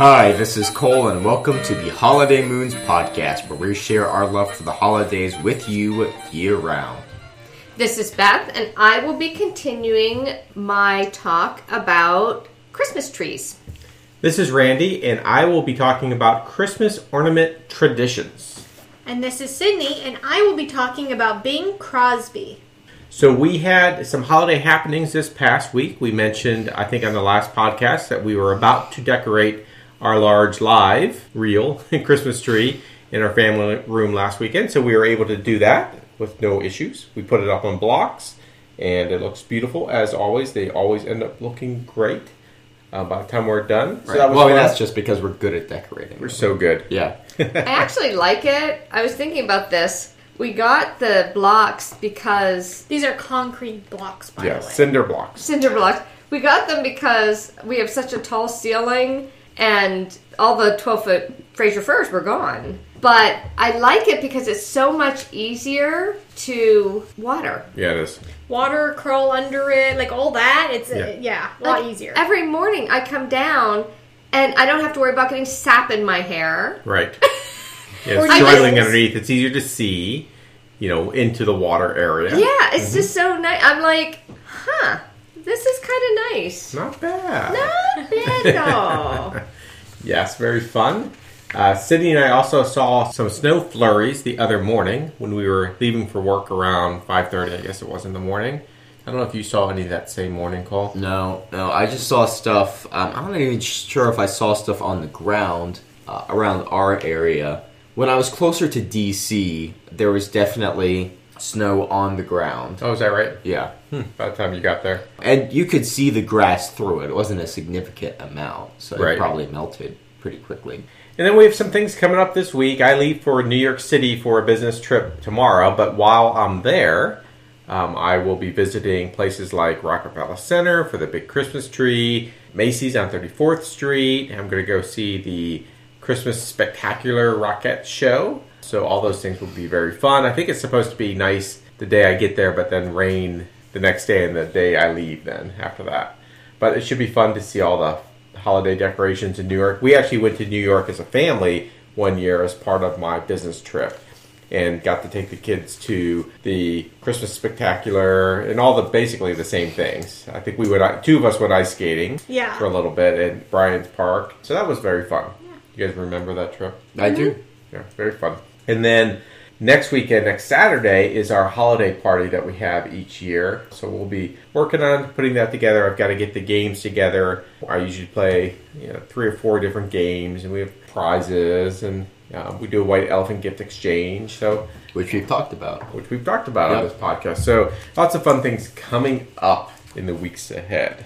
Hi, this is Cole, and welcome to the Holiday Moons podcast, where we share our love for the holidays with you year round. This is Beth, and I will be continuing my talk about Christmas trees. This is Randy, and I will be talking about Christmas ornament traditions. And this is Sydney, and I will be talking about Bing Crosby. So, we had some holiday happenings this past week. We mentioned, I think, on the last podcast that we were about to decorate our large live, real Christmas tree in our family room last weekend. So, we were able to do that with no issues. We put it up on blocks, and it looks beautiful as always. They always end up looking great uh, by the time we're done. So, that was well, I mean, that's just because we're good at decorating. We're so good. yeah. I actually like it. I was thinking about this. We got the blocks because These are concrete blocks, by Yeah, the way. cinder blocks. cinder blocks. We got them because we have such a tall ceiling, and all the twelve foot Fraser firs were gone. But I like it because it's so much easier to water. Yeah, it is. Water, crawl under it, like all that. It's, Yeah. uh, yeah, a lot Like, easier. Every morning I come down and I don't have to worry about getting sap in my hair. Right. Yeah, it's you swirling just- underneath. It's easier to see, you know, into the water area. Yeah, it's just so nice. I'm like, huh, this is kind of nice. Not bad. Not bad though. Yes, very fun. Uh, Sydney and I also saw some snow flurries the other morning when we were leaving for work around 5.30, I guess it was in the morning. I don't know if you saw any of that same morning, Cole. No, no, I just saw stuff. Um, I'm not even sure if I saw stuff on the ground uh, around our area. When I was closer to DC, there was definitely snow on the ground. Oh, is that right? Yeah. By the time you got there. And you could see the grass through it. It wasn't a significant amount, so Right. it probably melted pretty quickly. And then we have some things coming up this week. I leave for New York City for a business trip tomorrow, but while I'm there, um, I will be visiting places like Rockefeller Center for the big Christmas tree, Macy's on 34th Street. I'm going to go see the Christmas Spectacular Rockette Show. So all those things will be very fun. I think it's supposed to be nice the day I get there, but then rain the next day and the day I leave then after that. But it should be fun to see all the holiday decorations in New York. We actually went to New York as a family one year as part of my business trip and got to take the kids to the Christmas spectacular and all the basically the same things. I think we went two of us went ice skating Yeah. for a little bit at Bryant's Park. So that was very fun. You guys remember that trip? I do. Mm-hmm. Yeah, very fun. And then next weekend, next Saturday, is our holiday party that we have each year. So we'll be working on putting that together. I've got to get the games together. I usually play you know, three or four different games, and we have prizes, and uh, we do a white elephant gift exchange. So Which we've talked about. which we've talked about on this podcast. So lots of fun things coming up in the weeks ahead.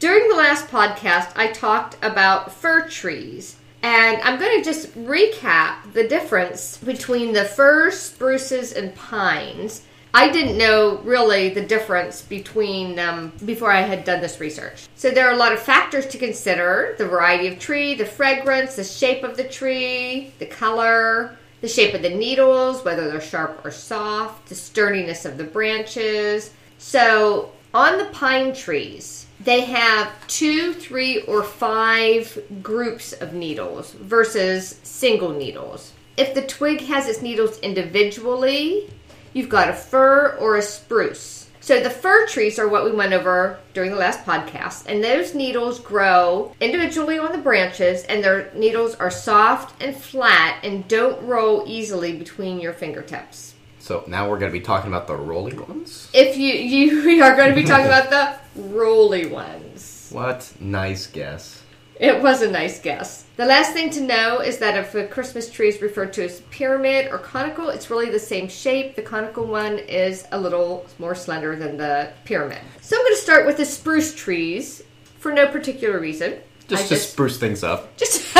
During the last podcast, I talked about fir trees. And I'm going to just recap the difference between the firs, spruces, and pines. I didn't know really the difference between them before I had done this research. So there are a lot of factors to consider the variety of tree, the fragrance, the shape of the tree, the color, the shape of the needles, whether they're sharp or soft, the sturdiness of the branches. So on the pine trees, they have two, three, or five groups of needles versus single needles. If the twig has its needles individually, you've got a fir or a spruce. So the fir trees are what we went over during the last podcast, and those needles grow individually on the branches, and their needles are soft and flat and don't roll easily between your fingertips. So now we're going to be talking about the rolly ones. If you you we are going to be talking about the roly ones. What nice guess. It was a nice guess. The last thing to know is that if a Christmas tree is referred to as pyramid or conical, it's really the same shape. The conical one is a little more slender than the pyramid. So I'm going to start with the spruce trees for no particular reason. Just I to spruce things up. just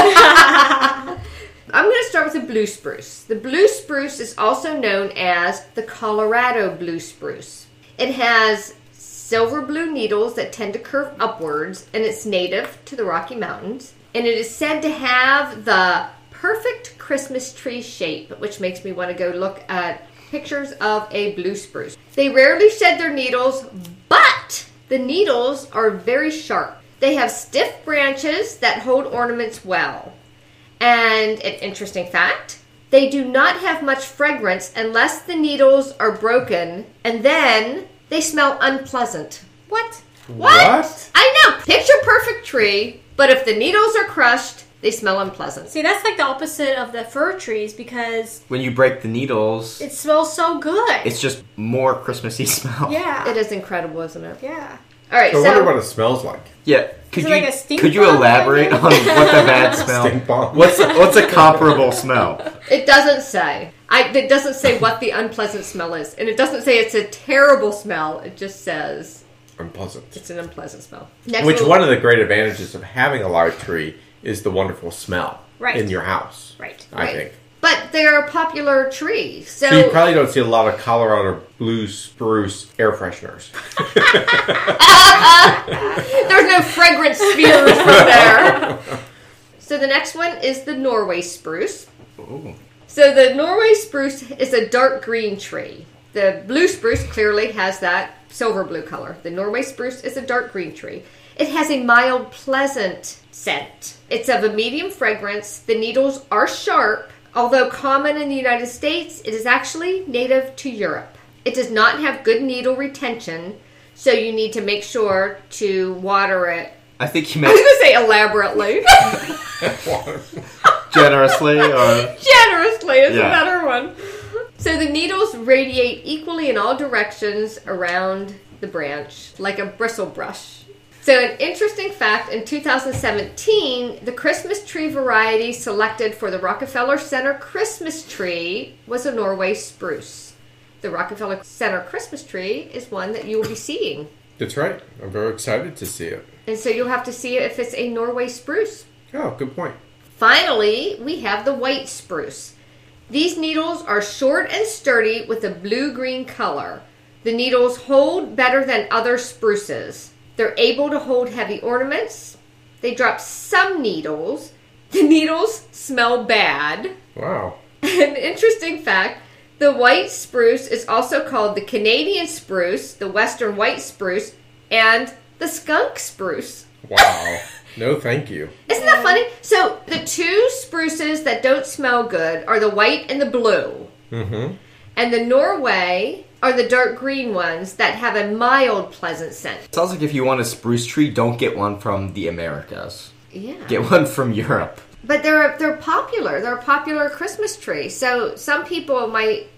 I'm going to start with the blue spruce. The blue spruce is also known as the Colorado blue spruce. It has silver blue needles that tend to curve upwards, and it's native to the Rocky Mountains. And it is said to have the perfect Christmas tree shape, which makes me want to go look at pictures of a blue spruce. They rarely shed their needles, but the needles are very sharp. They have stiff branches that hold ornaments well. And an interesting fact they do not have much fragrance unless the needles are broken, and then they smell unpleasant. What? What? I know! Picture perfect tree, but if the needles are crushed, they smell unpleasant. See, that's like the opposite of the fir trees because When you break the needles, it smells so good. it's just more Christmassy smell. yeah. It is incredible, isn't it? Yeah. All right, So I wonder what it smells like. Yeah. Could it you like a stink could you bomb elaborate on what the bad smell? Stink bomb. What's what's a comparable smell? it doesn't say. I, it doesn't say what the unpleasant smell is, and it doesn't say it's a terrible smell. It just says Unpleasant. it's an unpleasant smell. Next Which one of the great advantages of having a live tree is the wonderful smell Right. in your house. Right. I Right. think. But they're a popular tree, so, So you probably don't see a lot of Colorado blue spruce air fresheners. there's no fragrant spheres there. So the next one is the Norway spruce. Ooh. So the Norway spruce is a dark green tree. The blue spruce clearly has that silver blue color. The Norway spruce is a dark green tree. It has a mild, pleasant scent. It's of a medium fragrance. The needles are sharp. Although common in the United States, it is actually native to Europe. It does not have good needle retention, so you need to make sure to water it. I think you I was meant going to say elaborately. generously or Generously is Yeah. a better one. So the needles radiate equally in all directions around the branch, like a bristle brush. So, an interesting fact in 2017, the Christmas tree variety selected for the Rockefeller Center Christmas tree was a Norway spruce. The Rockefeller Center Christmas tree is one that you will be seeing. That's right. I'm very excited to see it. And so you'll have to see if it's a Norway spruce. Oh, good point. Finally, we have the white spruce. These needles are short and sturdy with a blue green color. The needles hold better than other spruces. They're able to hold heavy ornaments. They drop some needles. The needles smell bad. Wow. An interesting fact the white spruce is also called the Canadian spruce, the western white spruce, and the skunk spruce. Wow. no, thank you. Isn't that funny? So the two spruces that don't smell good are the white and the blue. Mm-hmm. And the Norway are the dark green ones that have a mild, pleasant scent. sounds like if you want a spruce tree, don't get one from the Americas. Yeah. Get one from Europe. But they're they're popular. They're a popular Christmas tree. So some people might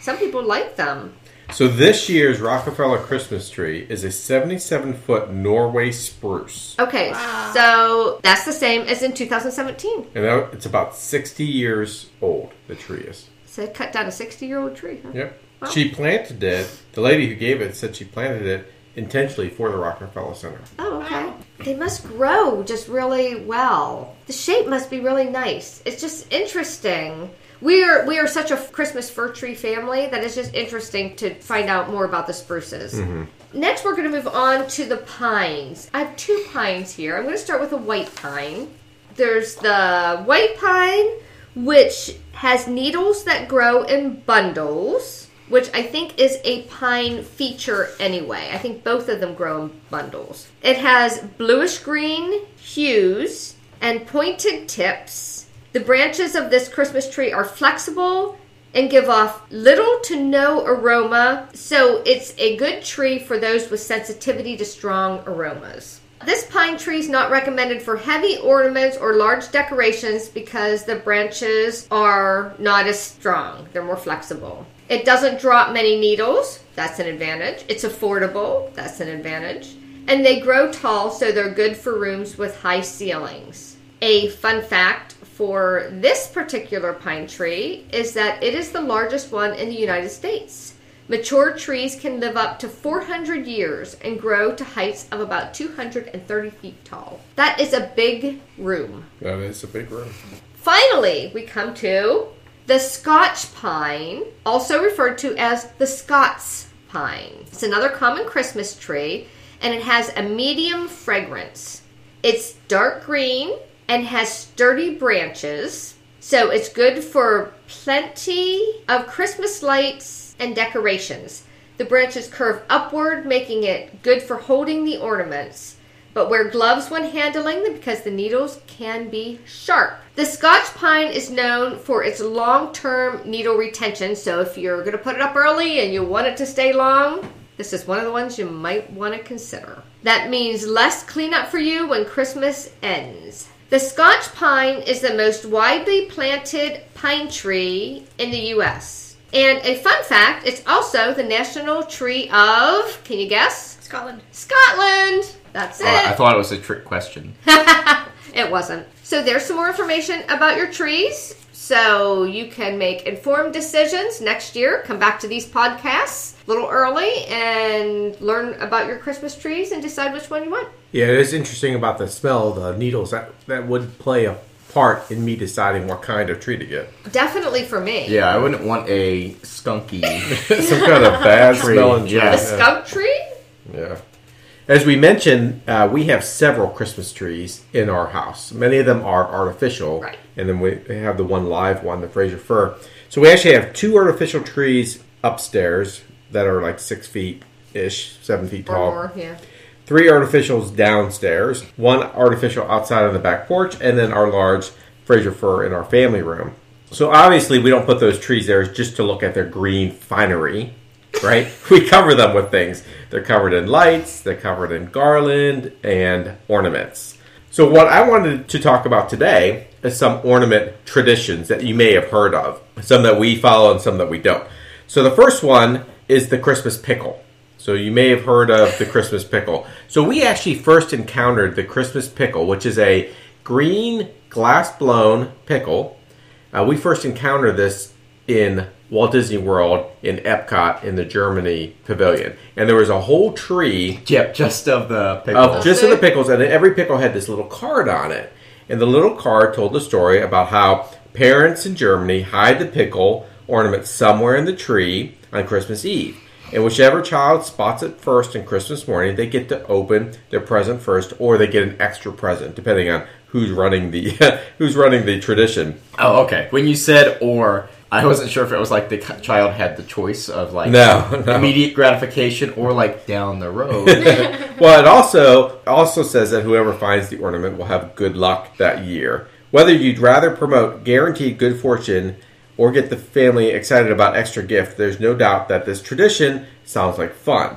some people like them. So this year's Rockefeller Christmas tree is a 77 foot Norway spruce. Okay, so that's the same as in 2017. And that- it's about 60 years old, the tree is. So they cut down a 60 year old tree. Huh? Yep. She planted it, the lady who gave it said she planted it intentionally for the Rockefeller Center. Oh, okay. They must grow just really well. The shape must be really nice. It's just interesting. We are we are such a Christmas fir tree family that it's just interesting to find out more about the spruces. Mm-hmm. Next, we're going to move on to the pines. I have two pines here. I'm going to start with a white pine. There's the white pine, which has needles that grow in bundles, which I think is a pine feature anyway. I think both of them grow in bundles. It has bluish green hues and pointed tips. The branches of this Christmas tree are flexible and give off little to no aroma, so it's a good tree for those with sensitivity to strong aromas. This pine tree is not recommended for heavy ornaments or large decorations because the branches are not as strong. They're more flexible. It doesn't drop many needles. That's an advantage. It's affordable. That's an advantage. And they grow tall, so they're good for rooms with high ceilings. A fun fact for this particular pine tree is that it is the largest one in the United States. Mature trees can live up to 400 years and grow to heights of about 230 feet tall. That is a big room. That is a big room. Finally, we come to the Scotch pine, also referred to as the Scots pine. It's another common Christmas tree and it has a medium fragrance. It's dark green and has sturdy branches, so it's good for plenty of Christmas lights and decorations. The branches curve upward, making it good for holding the ornaments. But wear gloves when handling them because the needles can be sharp. The Scotch pine is known for its long term needle retention, so if you're going to put it up early and you want it to stay long, this is one of the ones you might want to consider. That means less cleanup for you when Christmas ends. The Scotch pine is the most widely planted pine tree in the U.S. And a fun fact, it's also the national tree of, can you guess? Scotland. Scotland! That's it. Oh, I thought it was a trick question. It wasn't. So there's some more information about your trees. So you can make informed decisions next year. Come back to these podcasts a little early and learn about your Christmas trees and decide which one you want. Yeah, it is interesting about the smell the needles. That that would play a part in me deciding what kind of tree to get. Definitely for me. Yeah, I wouldn't want a skunky. Some kind of bad smelling tree. yeah. The skunk tree? Yeah. As we mentioned, uh, we have several Christmas trees in our house. Many of them are artificial, Right. and then we have the one live one, the Fraser fir. So we actually have two artificial trees upstairs that are like six feet ish, seven feet tall. more, yeah. Three artificials downstairs, one artificial outside on the back porch, and then our large Fraser fir in our family room. So obviously, we don't put those trees there just to look at their green finery, right? we cover them with things. They're covered in lights, they're covered in garland and ornaments. So, what I wanted to talk about today is some ornament traditions that you may have heard of, some that we follow and some that we don't. So, the first one is the Christmas pickle. So, you may have heard of the Christmas pickle. So, we actually first encountered the Christmas pickle, which is a green glass blown pickle. Uh, we first encountered this in Walt Disney World in Epcot in the Germany pavilion. And there was a whole tree yep, just of the pickle. of just of the pickles, and every pickle had this little card on it. And the little card told the story about how parents in Germany hide the pickle ornament somewhere in the tree on Christmas Eve. And whichever child spots it first on Christmas morning, they get to open their present first, or they get an extra present, depending on who's running the who's running the tradition. oh, okay. When you said or, I wasn't sure if it was like the child had the choice of like No, no. immediate gratification or like down the road. Well, it also also says that whoever finds the ornament will have good luck that year. Whether you'd rather promote guaranteed good fortune or get the family excited about extra gift, there's no doubt that this tradition sounds like fun.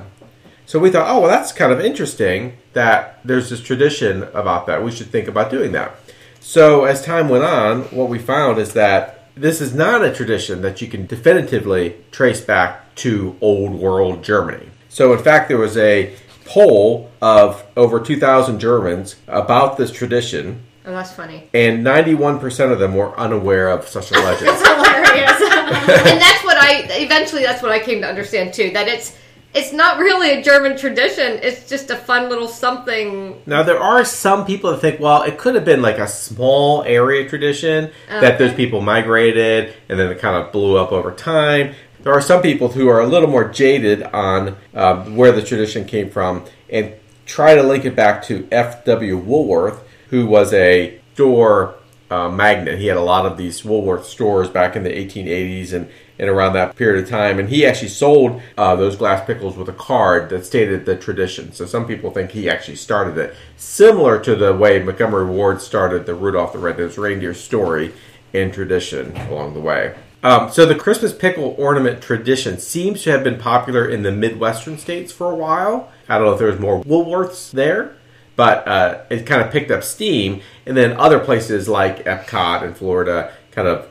So we thought, oh well, that's kind of interesting that there's this tradition about that. We should think about doing that. So as time went on, what we found is that this is not a tradition that you can definitively trace back to old world Germany. So in fact, there was a poll of over 2,000 Germans about this tradition, Oh, that's funny. and 91% of them were unaware of such a legend. It's hilarious. and that's what I eventually that's what I came to understand too. That it's it's not really a German tradition. It's just a fun little something. Now there are some people that think, well, it could have been like a small area tradition that those people migrated and then it kind of blew up over time. There are some people who are a little more jaded on um, where the tradition came from and try to link it back to F.W. Woolworth, who was a store uh, magnate. He had a lot of these Woolworth stores back in the 1880s and, and around that period of time. And he actually sold uh, those glass pickles with a card that stated the tradition. So some people think he actually started it, similar to the way Montgomery Ward started the Rudolph the Red-Nosed Reindeer story and tradition along the way. Um, so the Christmas pickle ornament tradition seems to have been popular in the Midwestern states for a while. I don't know if there was more Woolworths there, but uh, it kind of picked up steam, and then other places like Epcot in Florida kind of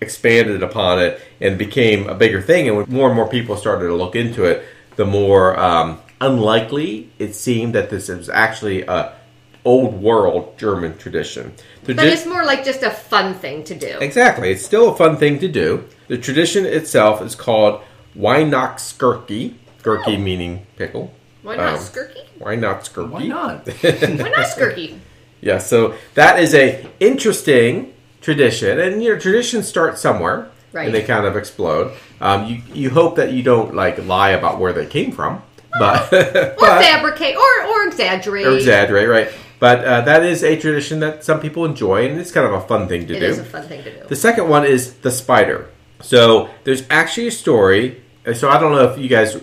expanded upon it and became a bigger thing. And when more and more people started to look into it, the more um, unlikely it seemed that this was actually a old world German tradition. The But di- it's more like just a fun thing to do. Exactly. It's still a fun thing to do. The tradition itself is called Weihnachtsgurke. Gurke meaning pickle. Why not Um, skirky? Weihnachtsgurke. Why not? Why not skirky? Yeah, so that is a interesting tradition, and you know traditions start somewhere, Right. and they kind of explode. Um, you you hope that you don't like lie about where they came from, but Or but- fabricate, or or exaggerate. or exaggerate, right? But uh, that is a tradition that some people enjoy, and it's kind of a fun thing to It do. is a fun thing to do. The second one is the spider. So there's actually a story. So I don't know if you guys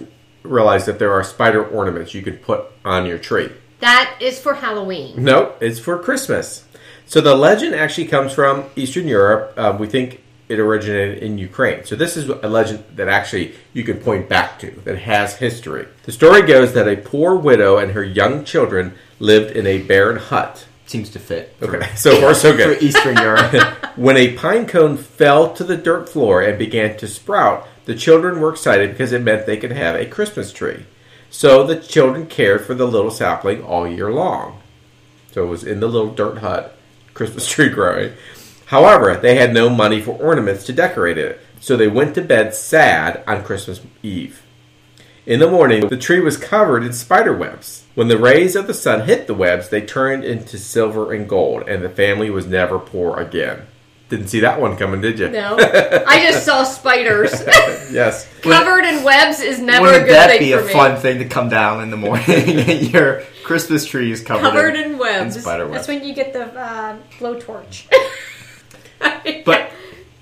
realize that there are spider ornaments you could put on your tree. That is for Halloween. Nope, it's for Christmas. So the legend actually comes from Eastern Europe. Uh, we think it originated in Ukraine. So this is a legend that actually you can point back to that has history. The story goes that a poor widow and her young children lived in a barren hut. Seems to fit. Okay, so far so For good. Eastern Europe. When a pine cone fell to the dirt floor and began to sprout, the children were excited because it meant they could have a Christmas tree. So the children cared for the little sapling all year long. So it was in the little dirt hut, Christmas tree growing. However, they had no money for ornaments to decorate it, so they went to bed sad on Christmas Eve. In the morning, the tree was covered in spider webs. When the rays of the sun hit the webs, they turned into silver and gold, and the family was never poor again. Didn't see that one coming, did you? No. I just saw spiders. Yes. Covered in webs is never a Wouldn't good that thing be for a me. fun thing to come down in the morning your Christmas tree is covered, Covered in, in webs. in spider webs? That's when you get the uh, blowtorch. But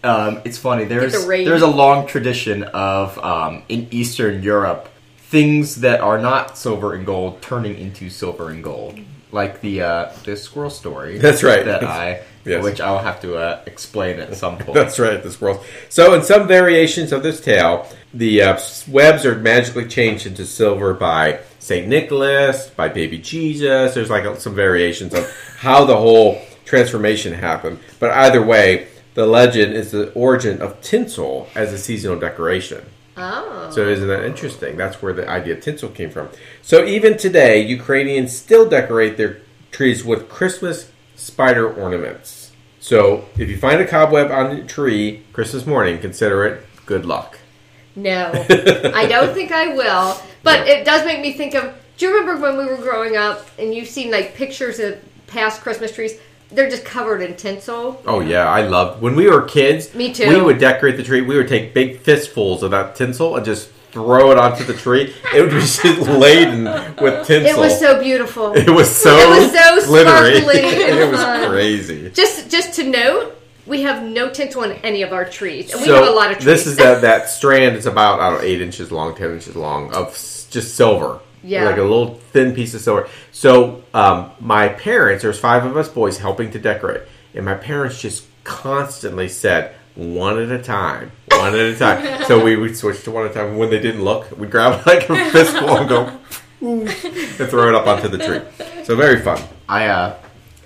um, it's funny. There's the rain. there's a long tradition of um, in Eastern Europe things that are not silver and gold turning into silver and gold, like the uh, the squirrel story. That's right. That I, Yes. which I'll have to uh, explain at some point. That's right, the squirrels. So, in some variations of this tale, the uh, webs are magically changed into silver by Saint Nicholas, by baby Jesus. There's like some variations of how the whole transformation happened. But either way, the legend is the origin of tinsel as a seasonal decoration. Oh. So isn't that interesting? That's where the idea of tinsel came from. So even today, Ukrainians still decorate their trees with Christmas spider ornaments. So if you find a cobweb on the tree Christmas morning, consider it good luck. No, I don't think I will. But it does make me think of. Do you remember when we were growing up and you've seen like pictures of past Christmas trees? They're just covered in tinsel. Oh yeah, I loved when we were kids. Me too. We would decorate the tree. We would take big fistfuls of that tinsel and just throw it onto the tree. It would be just laden with tinsel. It was so beautiful. It was so. It was so glittery. sparkly it was fun. crazy. Just just to note, we have no tinsel on any of our trees, and we have a lot of trees. This is that that strand is about I don't know eight inches long, ten inches long of just silver. Yeah. like a little thin piece of silver. So um, my parents, there's five of us boys helping to decorate, and my parents just constantly said one at a time, one at a time. so we would switch to one at a time. When they didn't look, we'd grab like a fistful and go and throw it up onto the tree. So very fun. I uh,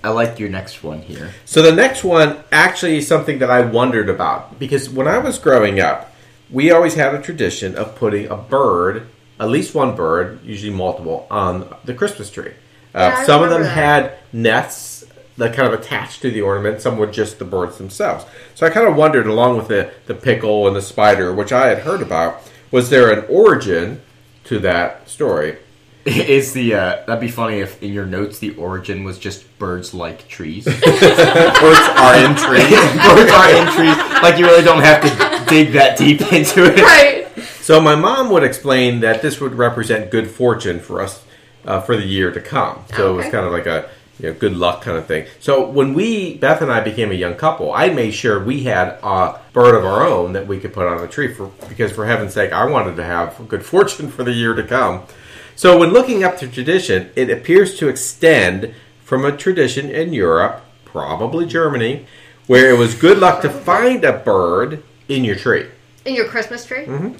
I like your next one here. So the next one actually is something that I wondered about because when I was growing up, we always had a tradition of putting a bird, at least one bird, usually multiple, on the Christmas tree. Uh, Yeah, some of them that. had nests that kind of attached to the ornament. Some were just the birds themselves. So I kind of wondered, along with the the pickle and the spider, which I had heard about, was there an origin to that story? Is the uh, that'd be funny if in your notes the origin was just birds like trees. birds are in trees. birds are in trees. Like you really don't have to dig that deep into it. right. So my mom would explain that this would represent good fortune for us uh, for the year to come. So it was kind of like a you know good luck kind of thing. So when we Beth and I became a young couple, I made sure we had a bird of our own that we could put on the tree for because for heaven's sake, I wanted to have good fortune for the year to come. So when looking up the tradition, it appears to extend from a tradition in Europe, probably Germany, where it was good luck to find a bird in your tree. In your Christmas tree. Mm-hmm.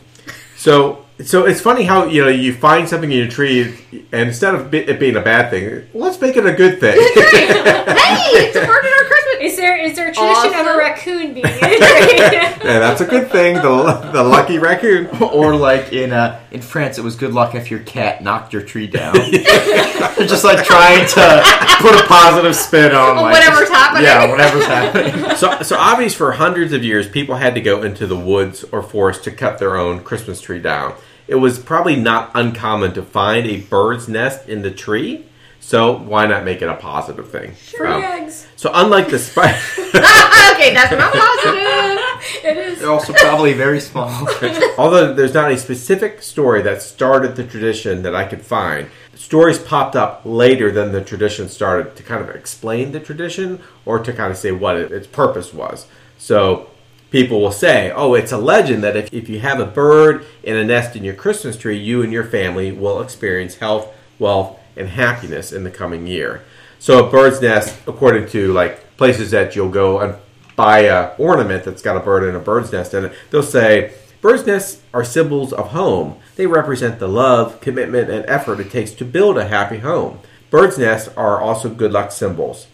So, so it's funny how you know you find something in your tree, and instead of it being a bad thing, let's make it a good thing. hey, it's a bird in our Christmas. Is there is there a tradition of a raccoon being in it? yeah, that's a good thing. The the lucky raccoon. Or like in uh, in France, it was good luck if your cat knocked your tree down. They're just like trying to put a positive spin on like, Whatever's happening. Yeah, whatever's happening. So, so obvious for hundreds of years, people had to go into the woods or forest to cut their own Christmas tree down. It was probably not uncommon to find a bird's nest in the tree. So why not make it a positive thing? Free Um, eggs. so unlike the spider. okay, that's not positive. It is. They're also probably very small. Although there's not a specific story that started the tradition that I could find, stories popped up later than the tradition started to kind of explain the tradition or to kind of say what it, its purpose was. So people will say, oh, it's a legend that if, if you have a bird in a nest in your Christmas tree, you and your family will experience health, wealth, and happiness in the coming year. So a bird's nest, according to like places that you'll go and buy a ornament that's got a bird and a bird's nest in it, they'll say bird's nests are symbols of home. They represent the love, commitment, and effort it takes to build a happy home. Bird's nests are also good luck symbols.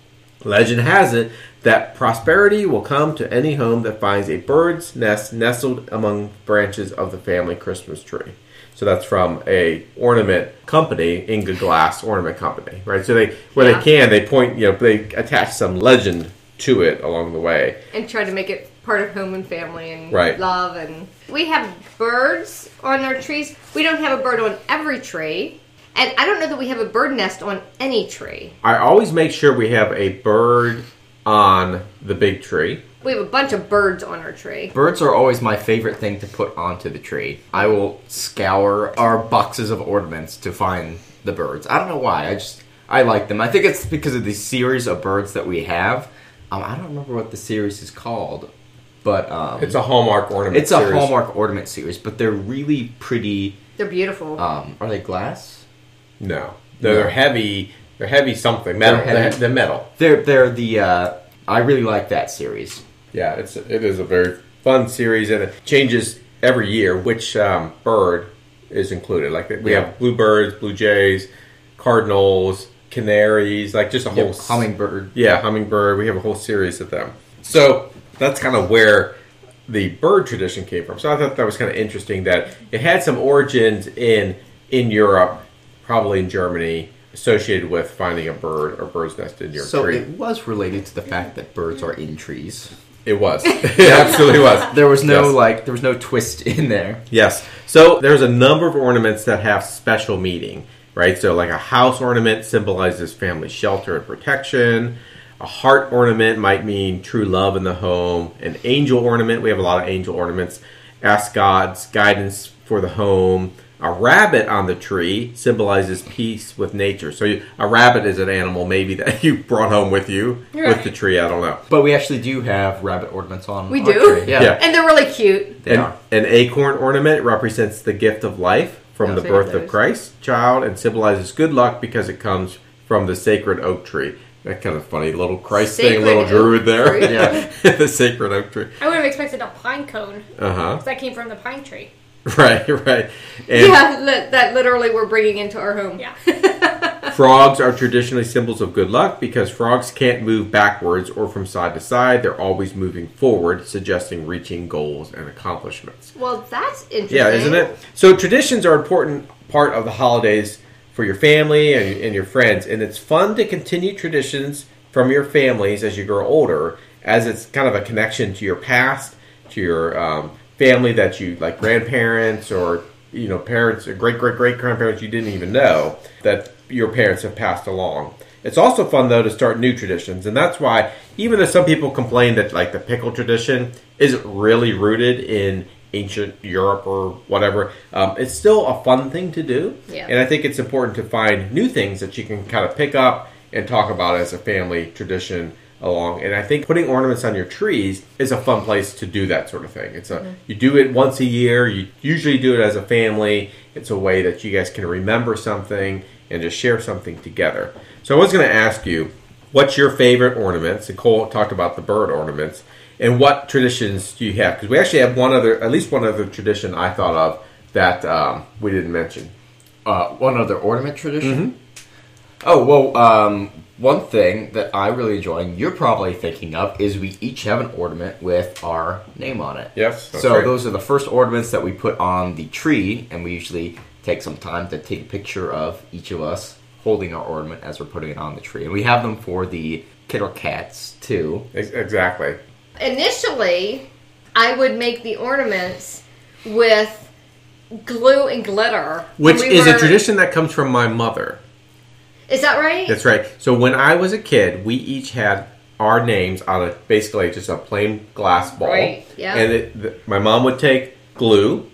Legend has it that prosperity will come to any home that finds a bird's nest nestled among branches of the family Christmas tree. So that's from a ornament company, Inge-Glas Ornament Company, right? So they, where Yeah. they can, they point, you know, they attach some legend to it along the way. and try to make it part of home and family and Right. love and we have birds on our trees we don't have a bird on every tree and i don't know that we have a bird nest on any tree I always make sure we have a bird on the big tree. we have a bunch of birds on our tree Birds are always my favorite thing to put onto the tree. I will scour our boxes of ornaments to find the birds. I don't know why. I just I like them. I think it's because of the series of birds that we have. Um, I don't remember what the series is called, but um, It's a Hallmark ornament. it's a series. Hallmark ornament series. But they're really pretty. they're beautiful Um, are they glass? No, no, No. they're heavy. They're heavy something metal. They're heavy. They're, metal. They're they're the. Uh, I really like that series. Yeah, it's it is a very fun series, and it changes every year which um, bird is included. Like we Yeah. have bluebirds, blue jays, cardinals, canaries, like just a whole Yep, hummingbird. Yeah, hummingbird. We have a whole series of them. So that's kind of where the bird tradition came from. So I thought that was kind of interesting that it had some origins in in Europe, probably in Germany, associated with finding a bird or bird's nest in your So tree. it was related to the fact that birds are in trees. It was. it absolutely was. There was no Yes. like there was no twist in there. Yes. So there's a number of ornaments that have special meaning, right? So like a house ornament symbolizes family shelter and protection. A heart ornament might mean true love in the home. An angel ornament, we have a lot of angel ornaments, ask God's guidance for the home. A rabbit on the tree symbolizes peace with nature. So you, a rabbit is an animal maybe that you brought home with you with Right. the tree. I don't know. But we actually do have rabbit ornaments on. We our do? tree. Yeah. Yeah. and they're really cute They An, are. an acorn ornament represents the gift of life from Yes, the birth of those. Christ child and symbolizes good luck because it comes from the sacred oak tree. That kind of funny little Christ thing, little druid there. tree. Yeah. the sacred oak tree. I would have expected a pine cone. Uh huh. 'cause That came from the pine tree. Right, right. And yeah li- that literally we're bringing into our home Yeah. frogs are traditionally symbols of good luck because frogs can't move backwards or from side to side. They're always moving forward, suggesting reaching goals and accomplishments. well that's interesting Yeah, isn't it? So traditions are an important part of the holidays for your family and, and your friends, and it's fun to continue traditions from your families as you grow older, as it's kind of a connection to your past, to your um, family that you like grandparents or you know parents or great great great grandparents you didn't even know that your parents have passed along. It's also fun though to start new traditions, and that's why even though some people complain that like the pickle tradition isn't really rooted in ancient Europe or whatever, um, it's still a fun thing to do. Yeah. And I think it's important to find new things that you can kind of pick up and talk about as a family tradition along. And I think putting ornaments on your trees is a fun place to do that sort of thing. It's a you do it once a year. You usually do it as a family. It's a way that you guys can remember something and just share something together. So I was going to ask you, what's your favorite ornaments? And Cole talked about the bird ornaments. And what traditions do you have? Because we actually have one other, at least one other tradition I thought of that um, we didn't mention. Uh, one other ornament tradition. Mm-hmm. Oh well, um, one thing that I really enjoy, and you're probably thinking of, is we each have an ornament with our name on it. Yes, that's so right. those are the first ornaments that we put on the tree, and we usually take some time to take a picture of each of us holding our ornament as we're putting it on the tree, and we have them for the Kit Cats too. Exactly. initially i would make the ornaments with glue and glitter Which When we is a tradition that comes from my mother. Is that right That's right. So when I was a kid, we each had our names on a basically just a plain glass ball. Right, yeah. And it, the, my mom would take glue,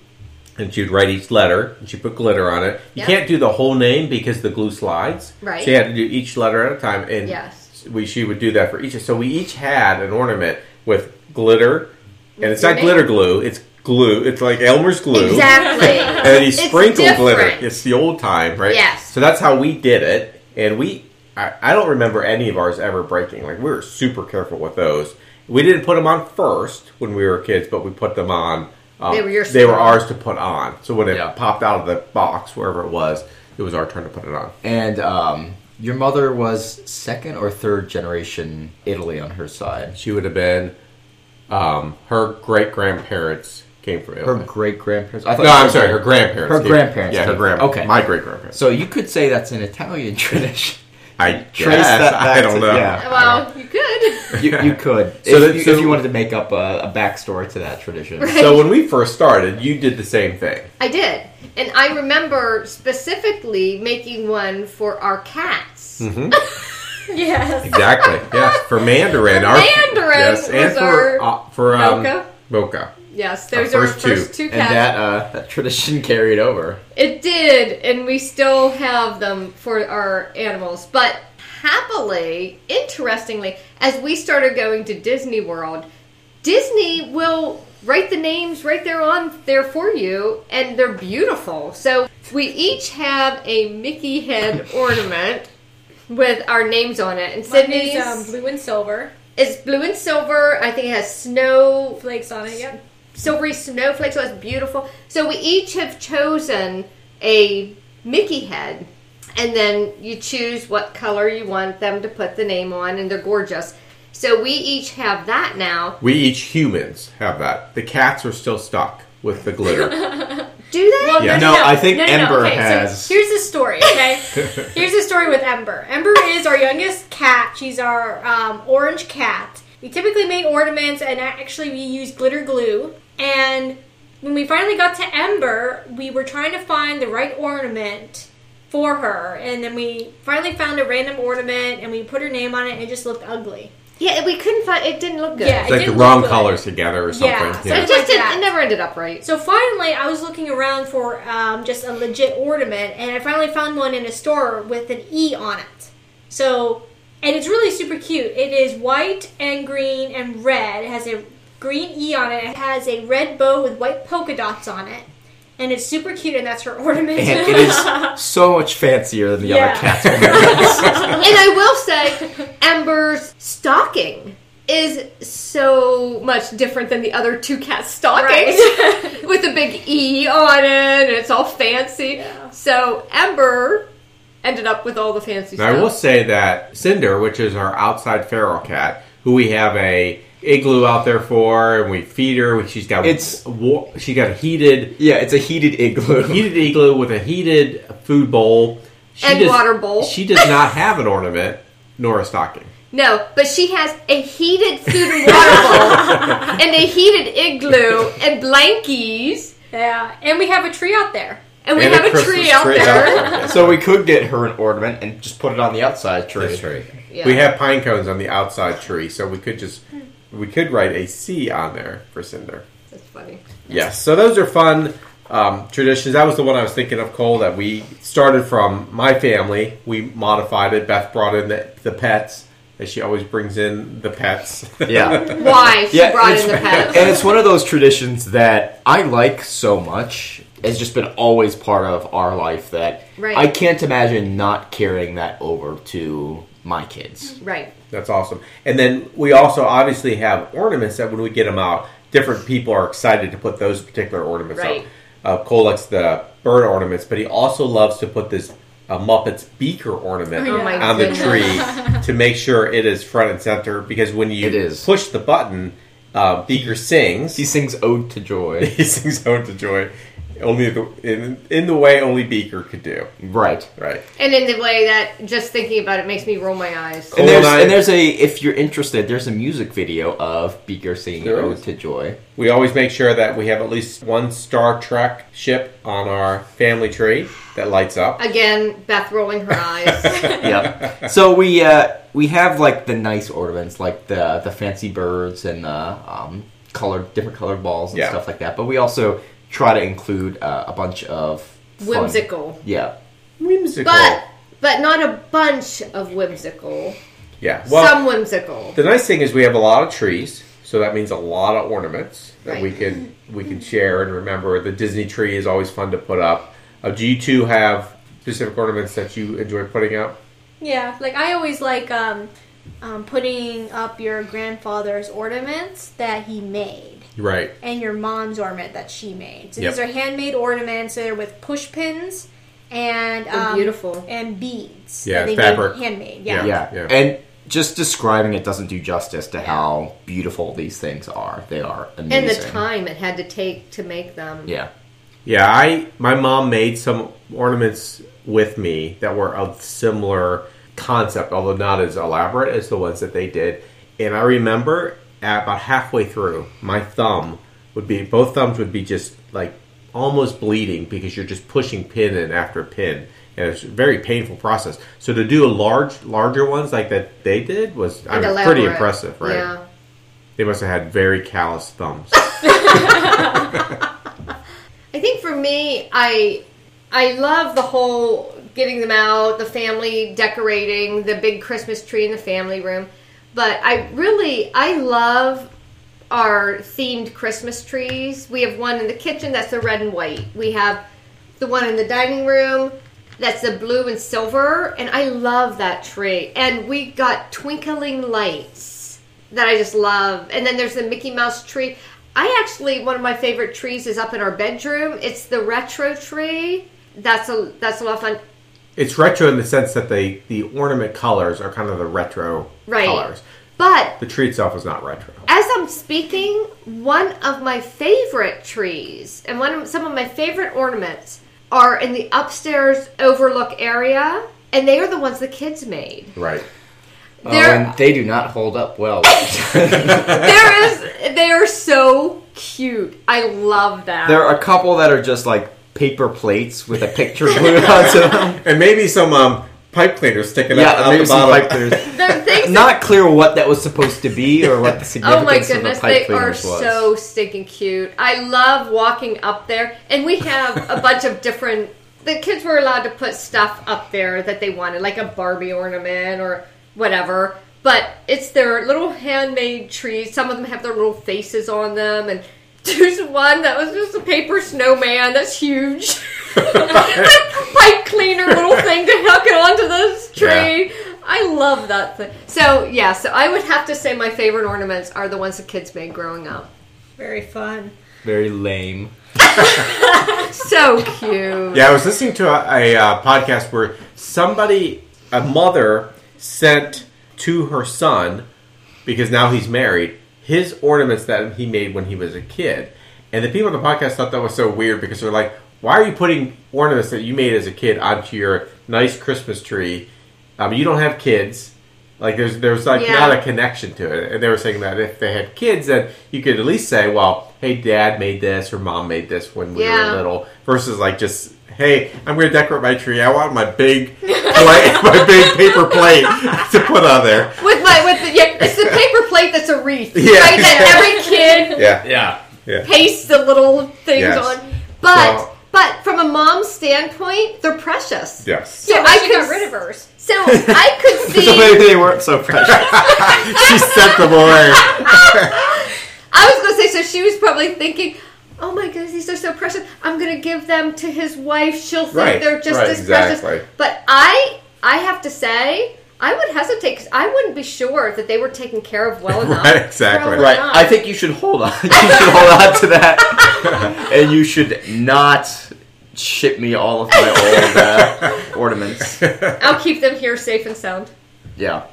and she'd write each letter, and she put glitter on it. You Yeah. can't do the whole name because the glue slides. Right. So you had to do each letter at a time, and Yes. we she would do that for each. So we each had an ornament with glitter, and it's your not name. glitter glue; it's glue. It's like Elmer's glue. Exactly. And he sprinkled glitter. It's the old time, right? Yes. So that's how we did it, and we. I, I don't remember any of ours ever breaking. Like we were super careful with those. We didn't put them on first when we were kids, but we put them on. Um, They were yours They were ours to put on. So when it Yeah. popped out of the box, wherever it was, it was our turn to put it on. And um, your mother was second or third generation Italy on her side. She would have been. Um, her great grandparents came from Her great grandparents. I thought no, I'm sorry. Her grandparents. Her came- grandparents Yeah, her came- grandma. okay. my great grandparents. So you could say that's an Italian tradition. I Trace guess. that back I don't to- know. yeah. well, you could. You, you could, So if, that- you, so- if you wanted to make up a, a backstory to that tradition. So when we first started, you did the same thing. I did. And I remember specifically making one for our cats. Mm-hmm. Yes. Exactly. yes, for Mandarin. our, Mandarin Yes, and was for our uh, for um, Mocha. Mocha. Yes, Our those are our first two. first two And that uh, that tradition carried over. It did, and we still have them for our animals. But happily, interestingly, as we started going to Disney World, Disney will write the names right there on there for you, and they're beautiful. So we each have a Mickey head ornament with our names on it. And Mine Sydney's is um, blue and silver is blue and silver. I think it has snow flakes on it. Yep. Silvery snowflakes, so it's beautiful. So we each have chosen a Mickey head, and then you choose what color you want them to put the name on, and they're gorgeous. So we each have that now. We each humans have that. The cats are still stuck with the glitter. Do they? Well, Yeah. No, I think Ember okay, has- So here's the story. Okay, here's the story with Ember. Ember is our youngest cat. She's our um, orange cat. We typically make ornaments, and actually we use glitter glue. And when we finally got to Ember, we were trying to find the right ornament for her, and then we finally found a random ornament, and we put her name on it, and it just looked ugly. yeah, we couldn't find. It didn't look good. Yeah, It's like the didn't wrong look good. colors together or something. Yeah, Yeah. It just didn't, it never ended up right. So finally, I was looking around for um, just a legit ornament, and I finally found one in a store with an E on it. So, and it's really super cute. It is white and green and red. It has a green E on it. It has a red bow with white polka dots on it, and it's super cute. And that's her ornament. And it is so much fancier than the Yeah. other cats. ornaments. and I will say, Ember's stocking is so much different than the other two cat stockings Right. with a big E on it and it's all fancy. Yeah. So Ember ended up with all the fancy Now, I stuff. will say that Cinder, which is our outside feral cat, who we have a igloo out there for, and we feed her. She's got It's- wa- she got a heated yeah, it's a heated igloo. heated igloo with a heated food bowl she And water bowl. She does not have an ornament nor a stocking. no, but she has a heated food and water bowl and a heated igloo and blankies. yeah, and we have a tree out there. And we And have a Christmas tree out tree there. out there. so we could get her an ornament and just put it on the outside tree. That's right. Yeah. We have pine cones on the outside tree, so we could just hmm. We could write a C on there for Cinder. That's funny. Yes, so those are fun um, traditions. That was the one I was thinking of, Cole. That we started from my family. We modified it. Beth brought in the, the pets, as she always brings in the pets. Yeah. Why she Yeah, brought in the pets. And it's one of those traditions that I like so much. It's just been always part of our life that Right. I can't imagine not carrying that over to my kids. Right. That's awesome. And then we also obviously have ornaments that when we get them out, different people are excited to put those particular ornaments Right. out. Uh, Cole likes the bird ornaments, but he also loves to put this uh, Muppets beaker ornament Oh my on the tree to make sure it is front and center. Because when you It is. push the button, uh, Beaker sings. He sings "Ode to Joy." he sings "Ode to Joy," only the, in in the way only Beaker could do. right. Right. And in the way that just thinking about it makes me roll my eyes. And there's, and I- and there's a if you're interested, there's a music video of Beaker singing There "Ode is. to Joy." We always make sure that we have at least one Star Trek ship on our family tree that lights up. Again, Beth rolling her eyes. yep. So we uh, we have like the nice ornaments, like the the fancy birds and the um, colored different colored balls and Yeah. stuff like that. But we also try to include uh, a bunch of fun- whimsical. Yeah. Whimsical. But but not a bunch of whimsical. yeah. Well, Some whimsical. the nice thing is we have a lot of trees, So that means a lot of ornaments that we Right. can we can share and remember. The Disney tree is always fun to put up. Uh, do you two have specific ornaments that you enjoy putting up? Yeah, like I always like um, um, putting up your grandfather's ornaments that he made. Right. and your mom's ornament that she made. So Yep. these are handmade ornaments. So They're with push pins and um, beautiful. and beads. Yeah, they fabric. made handmade. Yeah. Yeah. Yeah. And just describing it doesn't do justice to how beautiful these things are. They are amazing. And the time it had to take to make them. Yeah. Yeah, I my mom made some ornaments with me that were of similar concept, although not as elaborate as the ones that they did. And I remember at about halfway through, my thumb would be both thumbs would be just like almost bleeding because you're just pushing pin in after pin. And it's a very painful process. So to do a large larger ones like that they did was I mean, pretty impressive, right? Yeah. They must have had very callous thumbs. I think for me, I I love the whole getting them out, the family decorating, the big Christmas tree in the family room. But I really I love our themed Christmas trees. We have one in the kitchen that's the red and white. We have the one in the dining room that's the blue and silver, and I love that tree. And we got twinkling lights that I just love. And then there's the Mickey Mouse tree. I actually one of my favorite trees is up in our bedroom. It's the retro tree. That's a that's a lot of fun. It's retro in the sense that they the ornament colors are kind of the retro Right. colors. But The tree itself is not retro. as I'm speaking, one of my favorite trees and one of some of my favorite ornaments are in the upstairs overlook area, and they are the ones the kids made. Right. Oh, They're- and they do not hold up well. there is they are so cute. I love that. there are a couple that are just like paper plates with a picture glued onto them. And maybe some um, pipe cleaners sticking Yeah, up out maybe the some bottom. pipe cleaners. Not clear what that was supposed to be or what the significance was. Oh significance my of goodness, the pipe they are was. so stinking cute. I love walking up there, and we have a bunch of different. The kids were allowed to put stuff up there that they wanted, like a Barbie ornament or whatever. But it's their little handmade trees. Some of them have their little faces on them, and there's one that was just a paper snowman that's huge. pipe cleaner little thing to hook it onto this tree. I love that thing. So yeah, so I would have to say my favorite ornaments are the ones the kids made growing up. Very fun. Very lame. So cute. Yeah, I was listening to a, a uh, podcast where somebody, a mother, sent to her son because now he's married his ornaments that he made when he was a kid, and the people on the podcast thought that was so weird because they're like, "Why are you putting ornaments that you made as a kid onto your nice Christmas tree? Um, you don't have kids." Like there's there's like Yeah. not a connection to it, and they were saying that if they had kids, then you could at least say, "Well, hey, Dad made this or Mom made this when we Yeah. were little," versus like just, "Hey, I'm going to decorate my tree. I want my big plate, my big paper plate to put on there." With my with the yeah, it's the paper plate that's a wreath. Yeah. Right? That every kid Yeah, Yeah. yeah, pastes the little things Yes. on. But So- but from a mom's standpoint, they're precious. yes. So Yeah, I she could got rid of hers. So I could see So maybe they weren't so precious. she sent them away. I was going to say, so she was probably thinking, oh my goodness, these are so precious. I'm going to give them to his wife. She'll think Right, they're just right, as exactly. precious. But I, I have to say, I would hesitate because I wouldn't be sure that they were taken care of well enough. Right, exactly. Right. not. I think you should hold on. You should hold on to that, and you should not ship me all of my old uh, ornaments. I'll keep them here safe and sound. Yeah,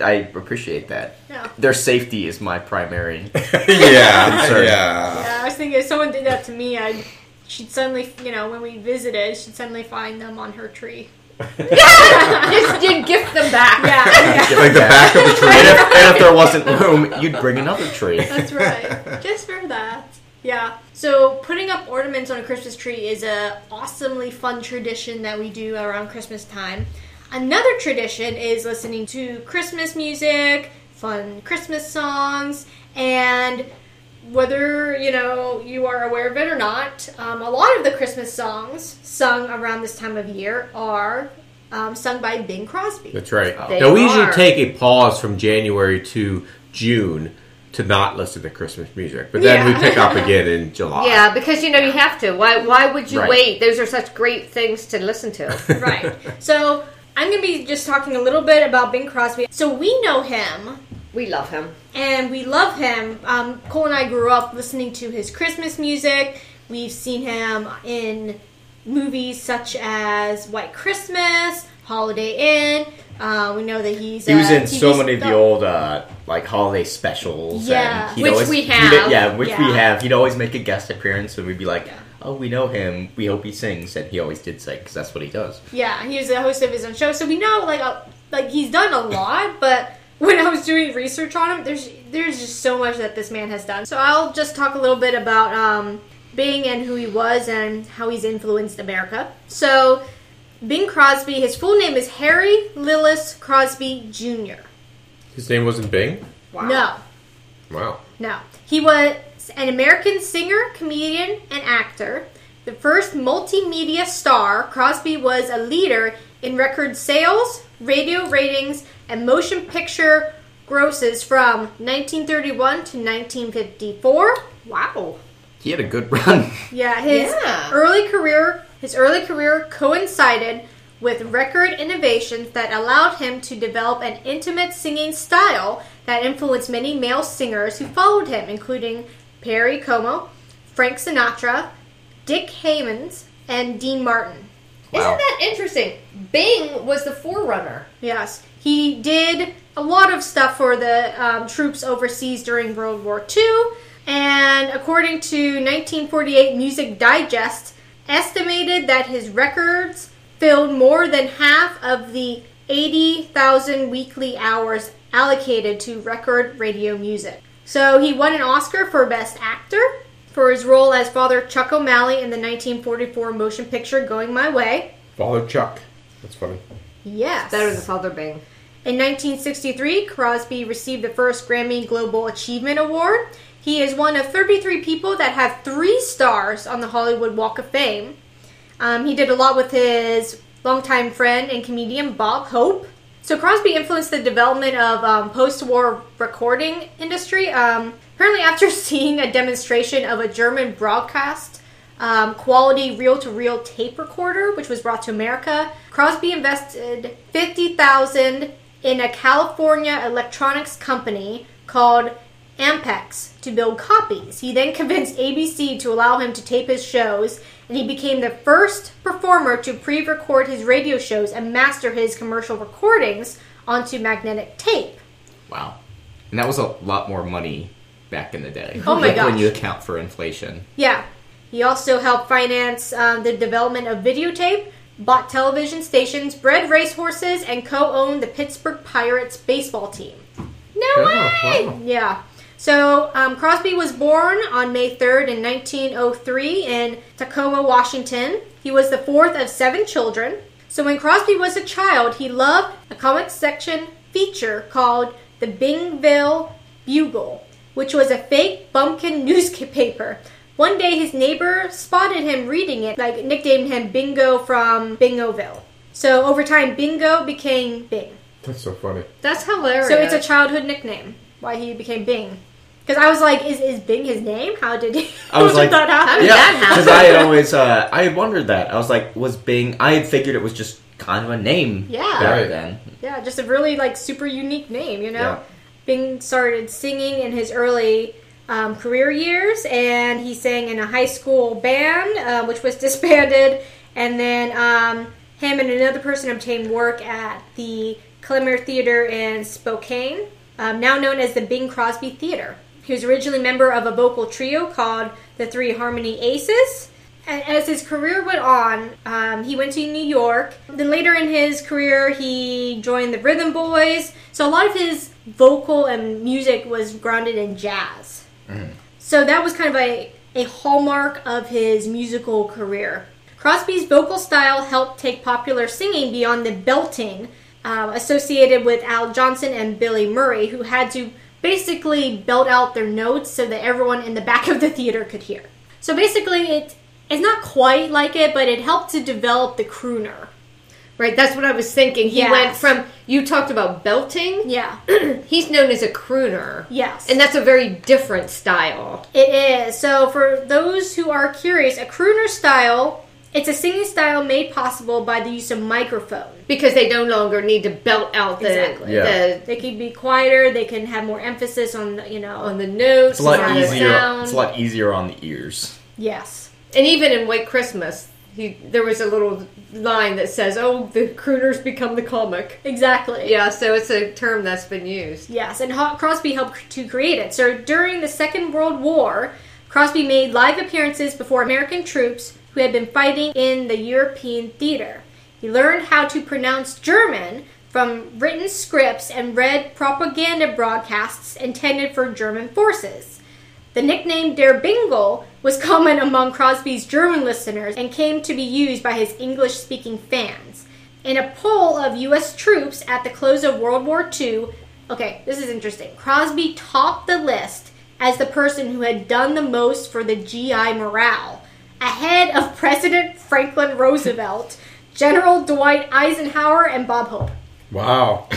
I appreciate that. Yeah. Their safety is my primary. yeah, Concern. yeah. Yeah, I was thinking if someone did that to me, I'd she'd suddenly, you know, when we visited, she'd suddenly find them on her tree. yeah, Just you gift them back. Yeah, Like the back of the And tree. if, and if there wasn't room, you'd bring another tree. That's right. Just for that. Yeah. So putting up ornaments on a Christmas tree is a awesomely fun tradition that we do around Christmas time. Another tradition is listening to Christmas music, fun Christmas songs, and whether you know you are aware of it or not, um, a lot of the Christmas songs sung around this time of year are um, sung by Bing Crosby. That's right. They now we usually take a pause from January to June to not listen to Christmas music, but then Yeah. we pick up again in July. Yeah, because you know you have to. Why? Why would you Right. wait? Those are such great things to listen to. right. So I'm going to be just talking a little bit about Bing Crosby. So we know him we love him. and we love him. Um, Cole and I grew up listening to his Christmas music. We've seen him in movies such as White Christmas, Holiday Inn. Uh, we know that he's He was in TV so many of the star. old uh, like holiday specials. Yeah. and Which always, we have. yeah, which we have. He'd always make a guest appearance, and we'd be like, Yeah. "Oh, we know him. We hope he sings." And he always did sing because that's what he does. Yeah, he was the host of his own show, so we know like a, like he's done a lot. But when I was doing research on him, there's there's just so much that this man has done. So I'll just talk a little bit about um, Bing and who he was and how he's influenced America. So Bing Crosby, his full name is Harry Lillis Crosby Jr. His name wasn't Bing. Wow. No, Wow. no, he was an American singer, comedian, and actor. The first multimedia star, Crosby was a leader in record sales, radio ratings, and motion picture grosses from 1931 to 1954. Wow. He had a good run. Yeah, his Yeah. early career, his early career coincided with record innovations that allowed him to develop an intimate singing style that influenced many male singers who followed him, including Perry Como, Frank Sinatra, Dick Haymes, and Dean Martin. Wow. Isn't that interesting? Bing was the forerunner. Yes, he did a lot of stuff for the um, troops overseas during World War II, and according to 1948 Music Digest, estimated that his records filled more than half of the 80,000 weekly hours allocated to record radio music. So he won an Oscar for Best Actor for his role as Father Chuck O'Malley in the 1944 motion picture Going My Way. Father Chuck. That's funny. Yes. Better than Father Bing. In 1963, Crosby received the first Grammy Global Achievement Award. He is one of 33 people that have three stars on the Hollywood Walk of Fame. Um, he did a lot with his longtime friend and comedian Bob Hope. So Crosby influenced the development of um, post-war recording industry. Um, apparently, after seeing a demonstration of a German broadcast um, quality reel-to-reel tape recorder, which was brought to America, Crosby invested fifty thousand in a California electronics company called Ampex to build copies. He then convinced ABC to allow him to tape his shows, and he became the first performer to pre record his radio shows and master his commercial recordings onto magnetic tape. Wow. And that was a lot more money back in the day. Oh my Like, When you account for inflation. Yeah. He also helped finance um, the development of videotape, bought television stations, bred racehorses, and co owned the Pittsburgh Pirates baseball team. No Oh, way! wow. Yeah. So um, Crosby was born on May 3rd in 1903 in Tacoma, Washington. He was the fourth of seven children. So when Crosby was a child, he loved a comic section feature called the Bingville Bugle, which was a fake bumpkin newspaper. One day his neighbor spotted him reading it, like nicknamed him Bingo from Bingoville. So over time, Bingo became Bing. That's so funny. That's hilarious. So it's a childhood nickname. Why he became Bing? Because I was like, is is Bing his name? How did he? I was like- that How happen? did that happen? because I had always, uh, I had wondered that. I was like, was Bing? I had figured it was just kind of a name. Yeah. back Right. then. Yeah, just a really like super unique name, you know. Yeah. Bing started singing in his early um, career years, and he sang in a high school band, uh, which was disbanded. And then um, him and another person obtained work at the Clemmer Theater in Spokane, um, now known as the Bing Crosby Theater. He was originally a member of a vocal trio called the Three Harmony Aces. And as his career went on, um, he went to New York. Then later in his career, he joined the Rhythm Boys. So a lot of his vocal and music was grounded in jazz. So that was kind of a, a hallmark of his musical career. Crosby's vocal style helped take popular singing beyond the belting uh, associated with Al Jolson and Billy Murray, who had to basically belt out their notes so that everyone in the back of the theater could hear. So basically, it it's not quite like it, but it helped to develop the crooner. Right, that's what I was thinking. He Yes. went from you talked about belting. Yeah. He's known as a crooner. Yes. And that's a very different style. It is. So, for those who are curious, a crooner style, it's a singing style made possible by the use of microphone. Because they no longer need to belt out the Exactly. Yeah. the They can be quieter. They can have more emphasis on, the, you know, on the notes, It's a lot on the easier. sound. It's a lot easier on the ears. yes. And even in White Christmas, he, there was a little line that says, "Oh, the crooners become the comic." Exactly. Yeah, so it's a term that's been used. Yes, and Ho- Crosby helped to create it. So during the Second World War, Crosby made live appearances before American troops who had been fighting in the European theater. He learned how to pronounce German from written scripts and read propaganda broadcasts intended for German forces. The nickname Der Bingle was common among Crosby's German listeners and came to be used by his English speaking fans. In a poll of U.S. troops at the close of World War II, okay, this is interesting. Crosby topped the list as the person who had done the most for the GI morale, ahead of President Franklin Roosevelt, General Dwight Eisenhower, and Bob Hope. Wow.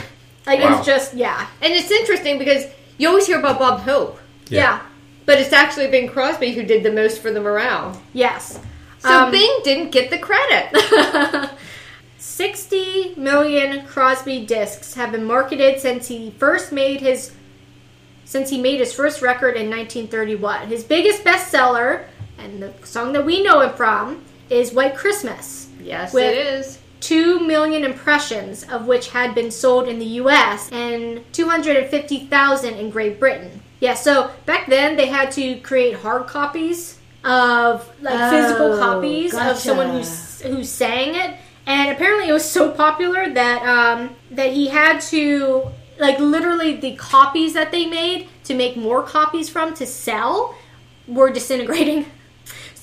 Like, Wow. it's just, yeah. And it's interesting because you always hear about Bob Hope, Yeah. Yeah. but it's actually been Crosby who did the most for the morale. Yes. So Um, Bing didn't get the credit. 60 million Crosby discs have been marketed since he first made his since he made his first record in 1931. His biggest bestseller and the song that we know it from is White Christmas. yes, it is. 2 million impressions of which had been sold in the US and 250,000 in Great Britain. Yeah, so back then they had to create hard copies of like physical Oh, copies of someone who who sang it and apparently it was so popular that um that he had to like literally the copies that they made to make more copies from to sell were disintegrating.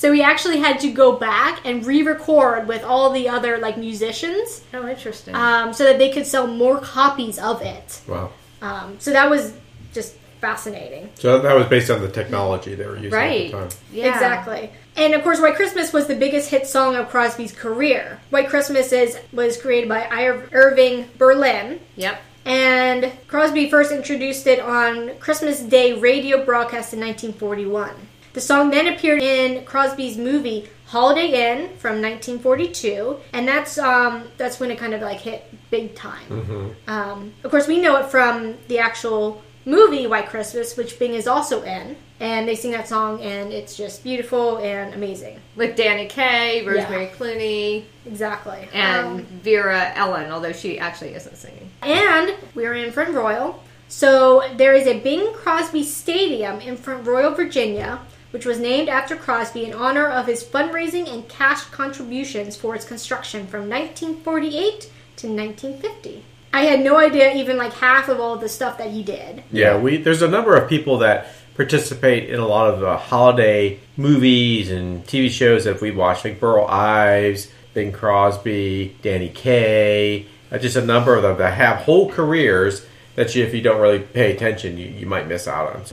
So he actually had to go back and re-record with all the other like musicians, Oh, interesting. um, so that they could sell more copies of it. Wow. Um, so that was just fascinating. So that was based on the technology they were using right. at the time. Yeah. Exactly. And of course, White Christmas was the biggest hit song of Crosby's career. White Christmas is was created by Ir- Irving Berlin, Yep. and Crosby first introduced it on Christmas Day radio broadcast in 1941. The song then appeared in Crosby's movie Holiday Inn from 1942, and that's um, that's when it kind of like hit big time. Um, of course, we know it from the actual movie White Christmas, which Bing is also in, and they sing that song, and it's just beautiful and amazing. With Danny Kaye, Rosemary Clooney, Exactly. and Um, Vera Ellen, although she actually isn't singing. And we're in Front Royal. So there is a Bing Crosby Stadium in Front Royal, Virginia, which was named after Crosby in honor of his fundraising and cash contributions for its construction from 1948 to 1950. I had no idea even like half of all the stuff that he did. Yeah, we there's a number of people that participate in a lot of the holiday movies and TV shows that we watch, like Burl Ives, Bing Crosby, Danny Kaye, uh, just a number of them that have whole careers that you, if you don't really pay attention, you, you might miss out on.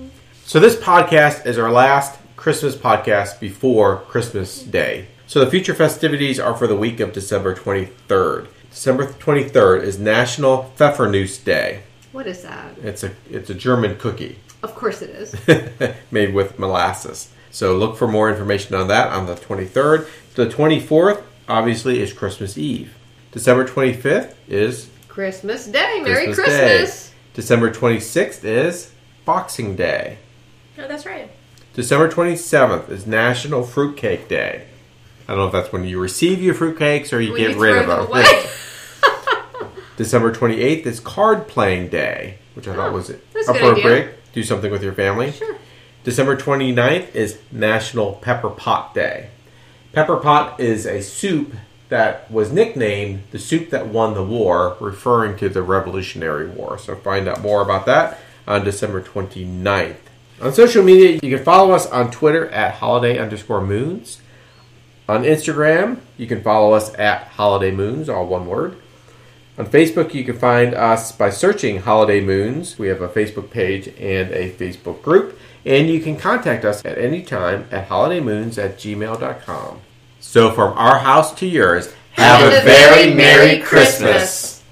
So this podcast is our last Christmas podcast before Christmas Day. So the future festivities are for the week of December 23rd. December 23rd is National Pfeffernuss Day. What is that? It's a it's a German cookie Of course it is. made with molasses. So look for more information on that on the 23rd. The 24th obviously is Christmas Eve. December 25th is Christmas Day. Merry Christmas Christmas. Day. December 26th is Boxing Day. Oh, that's right. December 27th is National Fruitcake Day. I don't know if that's when you receive your fruitcakes or you When get you rid of them them. December 28th is Card Playing Day, which I thought Oh, was a good appropriate. Do something with your family. Sure. December 29th is National Pepper Pot Day. Pepper pot is a soup that was nicknamed the soup that won the war, referring to the Revolutionary War. So find out more about that on December 29th. On social media, you can follow us on Twitter at holiday underscore moons. On Instagram, you can follow us at holiday moons, all one word. On Facebook, you can find us by searching Holiday Moons. We have a Facebook page and a Facebook group. And you can contact us at any time at holidaymoons at gmail.com. So, from our house to yours, Have a very Merry Christmas.